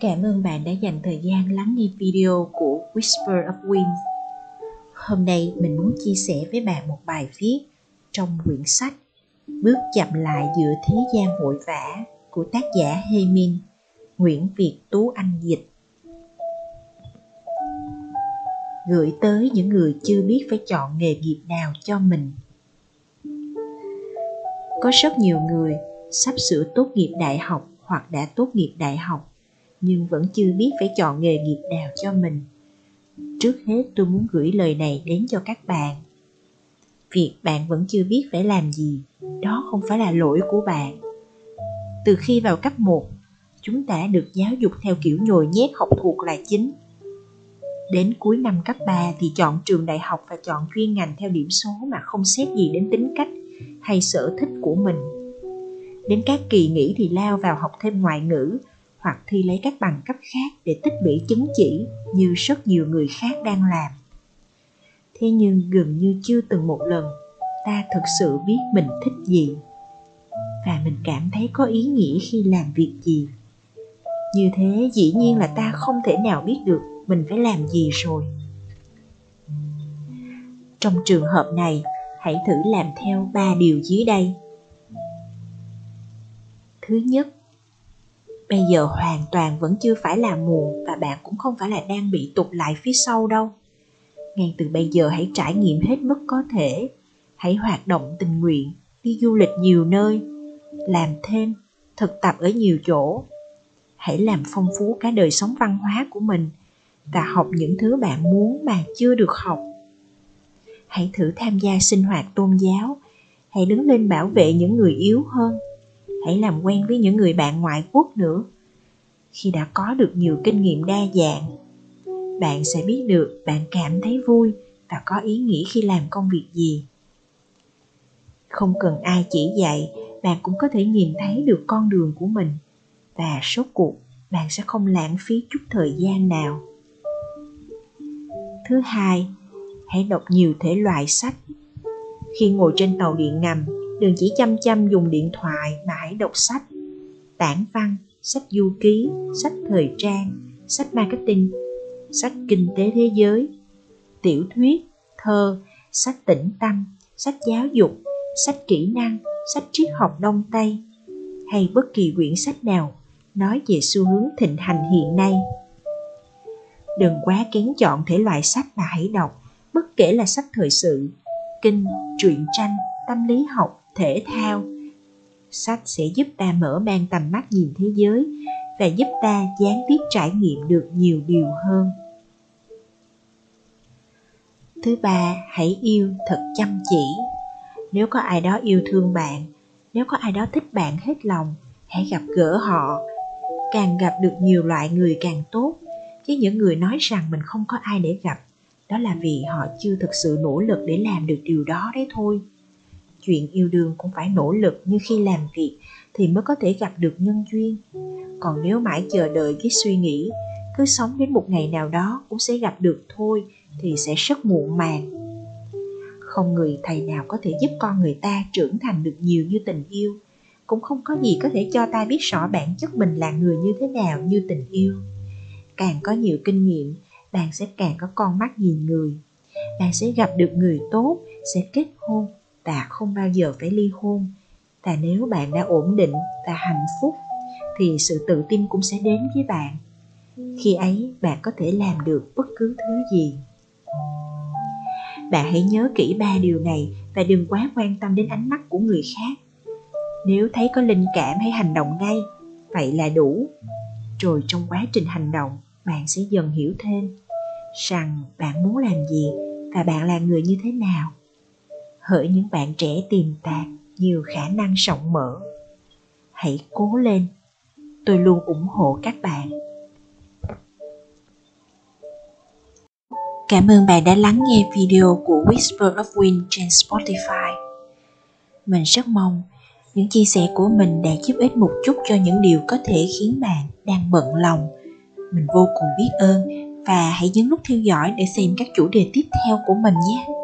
Cảm ơn bạn đã dành thời gian lắng nghe video của Whisper of Wind. Hôm nay mình muốn chia sẻ với bạn một bài viết trong quyển sách Bước chậm lại giữa thế gian vội vã của tác giả Hê Nguyễn Việt Tú Anh dịch. Gửi tới những người chưa biết phải chọn nghề nghiệp nào cho mình. Có rất nhiều người sắp sửa tốt nghiệp đại học hoặc đã tốt nghiệp đại học nhưng vẫn chưa biết phải chọn nghề nghiệp nào cho mình. Trước hết, tôi muốn gửi lời này đến cho các bạn. Việc bạn vẫn chưa biết phải làm gì, đó không phải là lỗi của bạn. Từ khi vào cấp 1 chúng ta được giáo dục theo kiểu nhồi nhét học thuộc là chính. Đến cuối năm cấp 3 thì chọn trường đại học và chọn chuyên ngành theo điểm số mà không xét gì đến tính cách hay sở thích của mình. Đến các kỳ nghỉ thì lao vào học thêm ngoại ngữ hoặc thi lấy các bằng cấp khác để tích lũy chứng chỉ như rất nhiều người khác đang làm. Thế nhưng gần như chưa từng một lần, ta thực sự biết mình thích gì. Và mình cảm thấy có ý nghĩa khi làm việc gì. Như thế dĩ nhiên là ta không thể nào biết được mình phải làm gì rồi. Trong trường hợp này, hãy thử làm theo ba điều dưới đây. Thứ nhất bây giờ hoàn toàn vẫn chưa phải là muộn và bạn cũng không phải là đang bị tụt lại phía sau đâu. Ngay từ bây giờ hãy trải nghiệm hết mức có thể. Hãy hoạt động tình nguyện, đi du lịch nhiều nơi, làm thêm, thực tập ở nhiều chỗ. Hãy làm phong phú cả đời sống văn hóa của mình và học những thứ bạn muốn mà chưa được học. Hãy thử tham gia sinh hoạt tôn giáo. Hãy đứng lên bảo vệ những người yếu hơn hãy làm quen với những người bạn ngoại quốc nữa. Khi đã có được nhiều kinh nghiệm đa dạng, bạn sẽ biết được bạn cảm thấy vui và có ý nghĩa khi làm công việc gì. Không cần ai chỉ dạy, bạn cũng có thể nhìn thấy được con đường của mình và số cuộc bạn sẽ không lãng phí chút thời gian nào. Thứ hai, hãy đọc nhiều thể loại sách. Khi ngồi trên tàu điện ngầm đừng chỉ chăm chăm dùng điện thoại mà hãy đọc sách. Tản văn, sách du ký, sách thời trang, sách marketing, sách kinh tế thế giới, tiểu thuyết, thơ, sách tĩnh tâm, sách giáo dục, sách kỹ năng, sách triết học đông tây, hay bất kỳ quyển sách nào nói về xu hướng thịnh hành hiện nay. Đừng quá kén chọn thể loại sách mà hãy đọc, bất kể là sách thời sự, kinh, truyện tranh, tâm lý học thể thao. Sách sẽ giúp ta mở mang tầm mắt nhìn thế giới và giúp ta gián tiếp trải nghiệm được nhiều điều hơn. Thứ ba, hãy yêu thật chăm chỉ. Nếu có ai đó yêu thương bạn, nếu có ai đó thích bạn hết lòng, hãy gặp gỡ họ. Càng gặp được nhiều loại người càng tốt. Chứ những người nói rằng mình không có ai để gặp, đó là vì họ chưa thực sự nỗ lực để làm được điều đó đấy thôi chuyện yêu đương cũng phải nỗ lực như khi làm việc thì mới có thể gặp được nhân duyên. Còn nếu mãi chờ đợi cái suy nghĩ, cứ sống đến một ngày nào đó cũng sẽ gặp được thôi thì sẽ rất muộn màng. Không người thầy nào có thể giúp con người ta trưởng thành được nhiều như tình yêu. Cũng không có gì có thể cho ta biết rõ bản chất mình là người như thế nào như tình yêu. Càng có nhiều kinh nghiệm, bạn sẽ càng có con mắt nhìn người. Bạn sẽ gặp được người tốt, sẽ kết hôn ta không bao giờ phải ly hôn. Và nếu bạn đã ổn định và hạnh phúc, thì sự tự tin cũng sẽ đến với bạn. Khi ấy, bạn có thể làm được bất cứ thứ gì. Bạn hãy nhớ kỹ ba điều này và đừng quá quan tâm đến ánh mắt của người khác. Nếu thấy có linh cảm hãy hành động ngay, vậy là đủ. Rồi trong quá trình hành động, bạn sẽ dần hiểu thêm rằng bạn muốn làm gì và bạn là người như thế nào hỡi những bạn trẻ tiềm tàng nhiều khả năng rộng mở hãy cố lên, tôi luôn ủng hộ các bạn Cảm ơn bạn đã lắng nghe video của Whisper of Wind trên Spotify. Mình rất mong những chia sẻ của mình đã giúp ích một chút cho những điều có thể khiến bạn đang bận lòng. Mình vô cùng biết ơn và hãy nhấn nút theo dõi để xem các chủ đề tiếp theo của mình nhé.